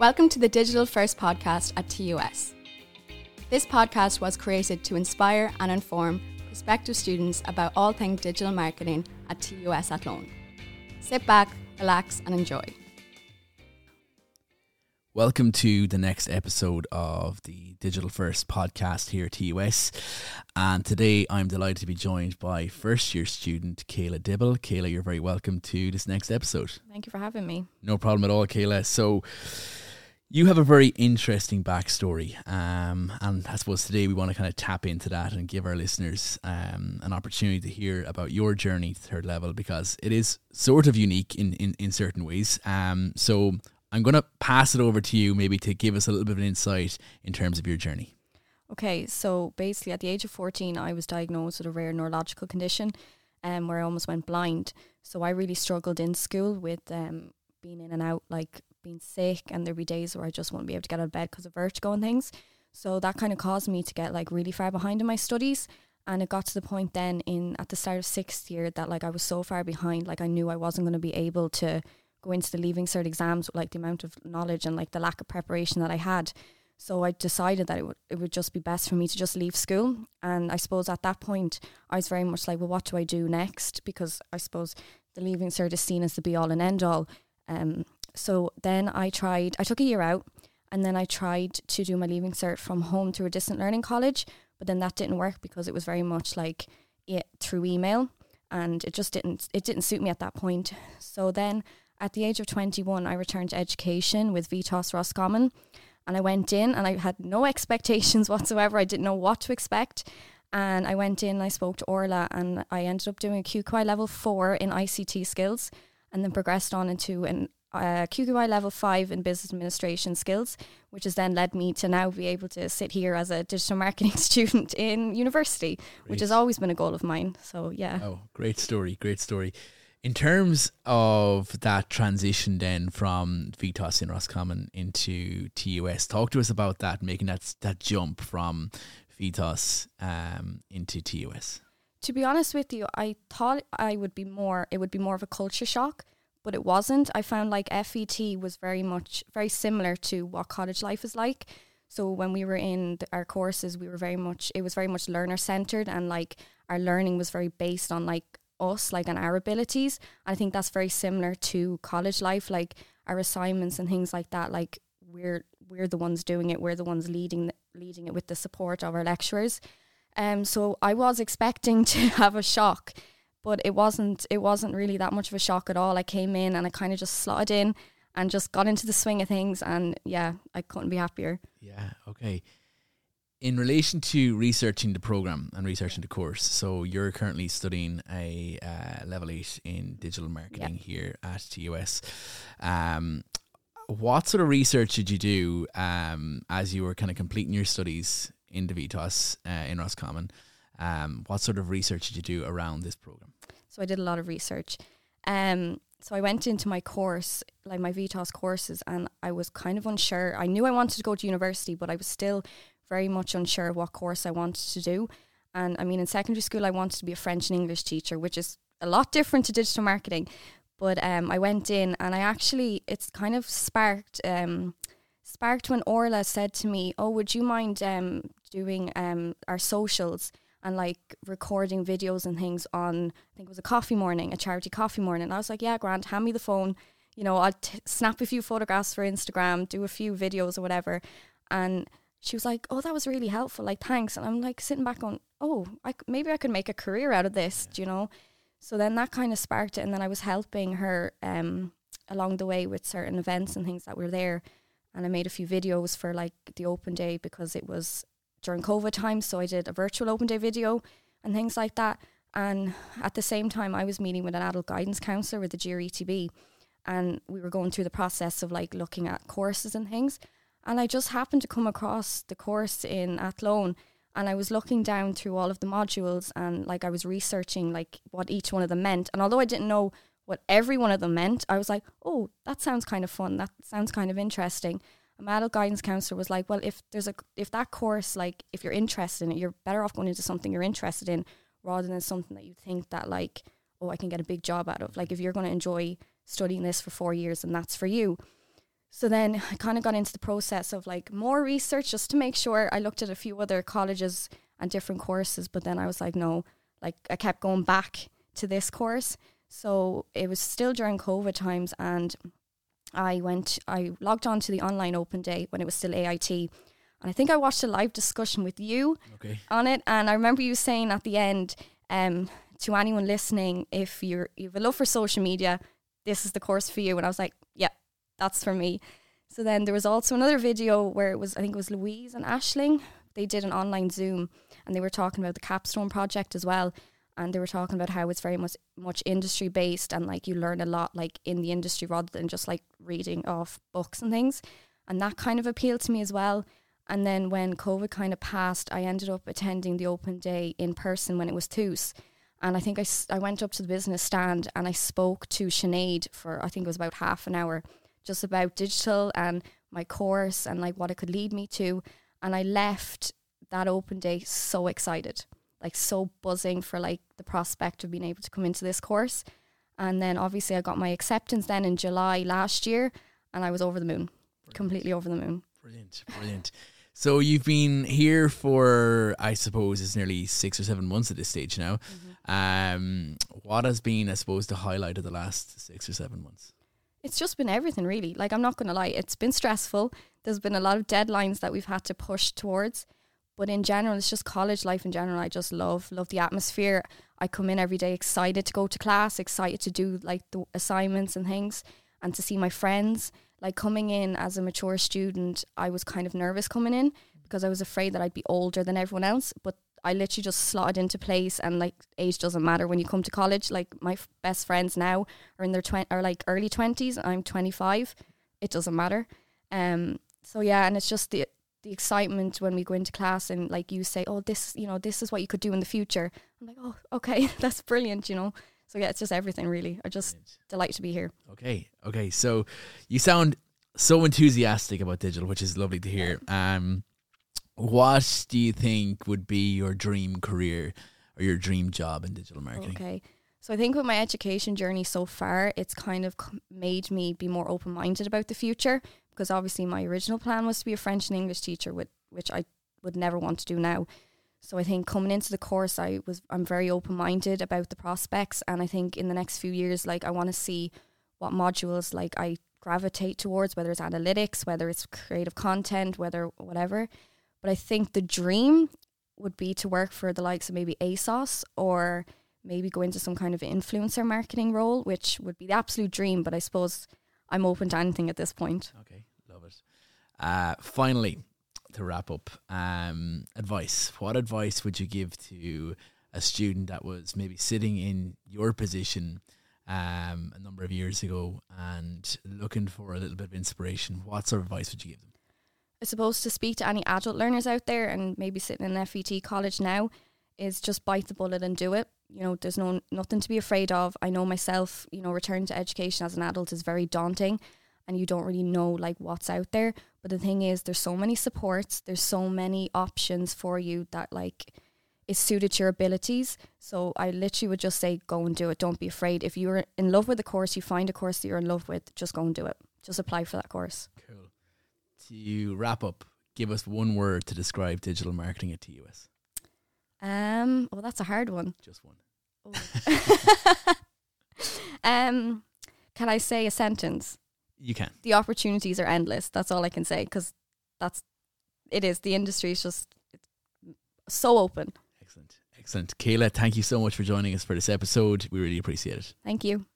Welcome to the Digital First podcast at TUS. This podcast was created to inspire and inform prospective students about all things digital marketing at TUS at Athlone. Sit back, relax, and enjoy. Welcome to the next episode of the Digital First podcast here at TUS. And today I'm delighted to be joined by first year student Kayla Dibble. Kayla, you're very welcome to this next episode. Thank you for having me. No problem at all, Kayla. So, you have a very interesting backstory, um, and I suppose today we want to kind of tap into that and give our listeners um, an opportunity to hear about your journey to third level because it is sort of unique in, in, in certain ways. Um, so I'm going to pass it over to you maybe to give us a little bit of an insight in terms of your journey. Okay, so basically at the age of 14, I was diagnosed with a rare neurological condition um, where I almost went blind. So I really struggled in school with um, being in and out, like being sick, and there'd be days where I just wouldn't be able to get out of bed because of vertigo and things. So that kind of caused me to get like really far behind in my studies. And it got to the point then in at the start of sixth year that like I was so far behind, like I knew I wasn't going to be able to go into the leaving cert exams with like the amount of knowledge and like the lack of preparation that I had. So I decided that it would it would just be best for me to just leave school. And I suppose at that point I was very much like, well, what do I do next? Because I suppose the leaving cert is seen as the be all and end all. Um, so then I tried. I took a year out, and then I tried to do my leaving cert from home through a distant learning college. But then that didn't work because it was very much like it through email, and it just didn't it didn't suit me at that point. So then at the age of 21, I returned to education with VTOS Roscommon. And I went in and I had no expectations whatsoever. I didn't know what to expect. And I went in, I spoke to Orla, and I ended up doing a QQI level four in ICT skills and then progressed on into an uh, QQI level five in business administration skills, which has then led me to now be able to sit here as a digital marketing student in university, great. which has always been a goal of mine. So, yeah. Oh, great story. Great story. In terms of that transition then from VTOS in Roscommon into TUS, talk to us about that, making that that jump from VTOS um, into TUS. To be honest with you, I thought I would be more. It would be more of a culture shock, but it wasn't. I found like FET was very much very similar to what college life is like. So when we were in the, our courses, we were very much. It was very much learner centered, and like our learning was very based on like us, like on our abilities. And I think that's very similar to college life, like our assignments and things like that. Like we're we're the ones doing it. We're the ones leading leading it with the support of our lecturers. Um, so I was expecting to have a shock, but it wasn't. It wasn't really that much of a shock at all. I came in and I kind of just slotted in and just got into the swing of things. And yeah, I couldn't be happier. Yeah. Okay in relation to researching the program and researching the course, so you're currently studying a uh, level eight in digital marketing yep. here at TUS. Um, what sort of research did you do um, as you were kind of completing your studies in the VTOS uh, in Roscommon? Um, what sort of research did you do around this program? So I did a lot of research. Um, so I went into my course, like my VTOS courses, and I was kind of unsure. I knew I wanted to go to university, but I was still very much unsure what course I wanted to do. And I mean, in secondary school, I wanted to be a French and English teacher, which is a lot different to digital marketing. But um, I went in and I actually, it's kind of sparked, um, sparked when Orla said to me, "Oh, would you mind um, doing um, our socials and like recording videos and things on? I think it was a coffee morning, a charity coffee morning." And I was like, "Yeah, Grant, hand me the phone." You know, I'd t- snap a few photographs for Instagram, do a few videos or whatever. And she was like, "Oh, that was really helpful. Like, thanks." And I'm like sitting back on, "Oh, I, maybe I could make a career out of this." Do you know? So then that kind of sparked it, and then I was helping her um, along the way with certain events and things that were there, and I made a few videos for like the open day because it was during COVID time. So I did a virtual open day video and things like that. And at the same time, I was meeting with an adult guidance counsellor with the GRETB, and we were going through the process of like looking at courses and things. And I just happened to come across the course in Athlone and I was looking down through all of the modules and like I was researching like what each one of them meant. And although I didn't know what every one of them meant, I was like, oh, that sounds kind of fun. That sounds kind of interesting. My adult guidance counselor was like, well, if there's a if that course, like if you're interested in it, you're better off going into something you're interested in rather than something that you think that like, oh, I can get a big job out of. Like if you're going to enjoy studying this for four years and that's for you. So then I kind of got into the process of like more research just to make sure. I looked at a few other colleges and different courses, but then I was like, no, like I kept going back to this course. So it was still during COVID times, and I went, I logged on to the online open day when it was still AIT. And I think I watched a live discussion with you Okay. on it. And I remember you saying at the end um, to anyone listening, if you're, you have a love for social media, this is the course for you. And I was like, yeah, that's for me. So then there was also another video where it was, I think it was Louise and Ashling. They did an online Zoom and they were talking about the capstone project as well. And they were talking about how it's very much much industry based and like you learn a lot like in the industry rather than just like reading off books and things. And that kind of appealed to me as well. And then when COVID kind of passed, I ended up attending the open day in person when it was TUS. And I think I, I went up to the business stand and I spoke to Sinead for, I think it was about half an hour, just about digital and my course and like what it could lead me to. And I left that open day so excited, like so buzzing for like the prospect of being able to come into this course. And then obviously I got my acceptance then in July last year and I was over the moon, completely over the moon. Brilliant, brilliant. So you've been here for, I suppose, it's nearly six or seven months at this stage now. Um, what has been, I suppose, the highlight of the last six or seven months? It's just been everything really. Like I'm not going to lie, it's been stressful. There's been a lot of deadlines that we've had to push towards, but in general, it's just college life in general. I just love love the atmosphere. I come in every day excited to go to class, excited to do like the assignments and things, and to see my friends. Like coming in as a mature student, I was kind of nervous coming in because I was afraid that I'd be older than everyone else. But I literally just slotted into place, and like age doesn't matter when you come to college. Like my f- best friends now are in their twen- are like early twenties. I'm twenty five. It doesn't matter. Um. So yeah, and it's just the the excitement when we go into class and like you say, oh, this you know this is what you could do in the future. I'm like, oh, okay, that's brilliant. You know. So yeah, it's just everything really. I just delight to be here. Okay, okay. So you sound so enthusiastic about digital, which is lovely to hear. Um, what do you think would be your dream career or your dream job in digital marketing? Okay. So I think with my education journey so far, it's kind of made me be more open minded about the future because obviously my original plan was to be a French and English teacher, with, which I would never want to do now. So I think coming into the course, I was I'm very open minded about the prospects, and I think in the next few years, like I want to see what modules like I gravitate towards, whether it's analytics, whether it's creative content, whether whatever. But I think the dream would be to work for the likes of maybe ASOS or maybe go into some kind of influencer marketing role, which would be the absolute dream. But I suppose I'm open to anything at this point. Okay, love it. Uh, finally, to wrap up, um, advice. What advice would you give to a student that was maybe sitting in your position um, a number of years ago and looking for a little bit of inspiration? What sort of advice would you give them? I suppose to speak to any adult learners out there and maybe sitting in FET college now is just bite the bullet and do it. You know, there's no nothing to be afraid of. I know myself, you know, returning to education as an adult is very daunting and you don't really know like what's out there. But the thing is there's so many supports, there's so many options for you that like is suited to your abilities. So I literally would just say go and do it. Don't be afraid. If you're in love with the course, you find a course that you're in love with, just go and do it. Just apply for that course. Cool. To wrap up, give us one word to describe digital marketing at TUS. Um, well, that's a hard one. Just one. um, can I say a sentence? You can. The opportunities are endless. That's all I can say because that's it is. The industry is just it's so open. Excellent. Excellent. Kayla, thank you so much for joining us for this episode. We really appreciate it. Thank you.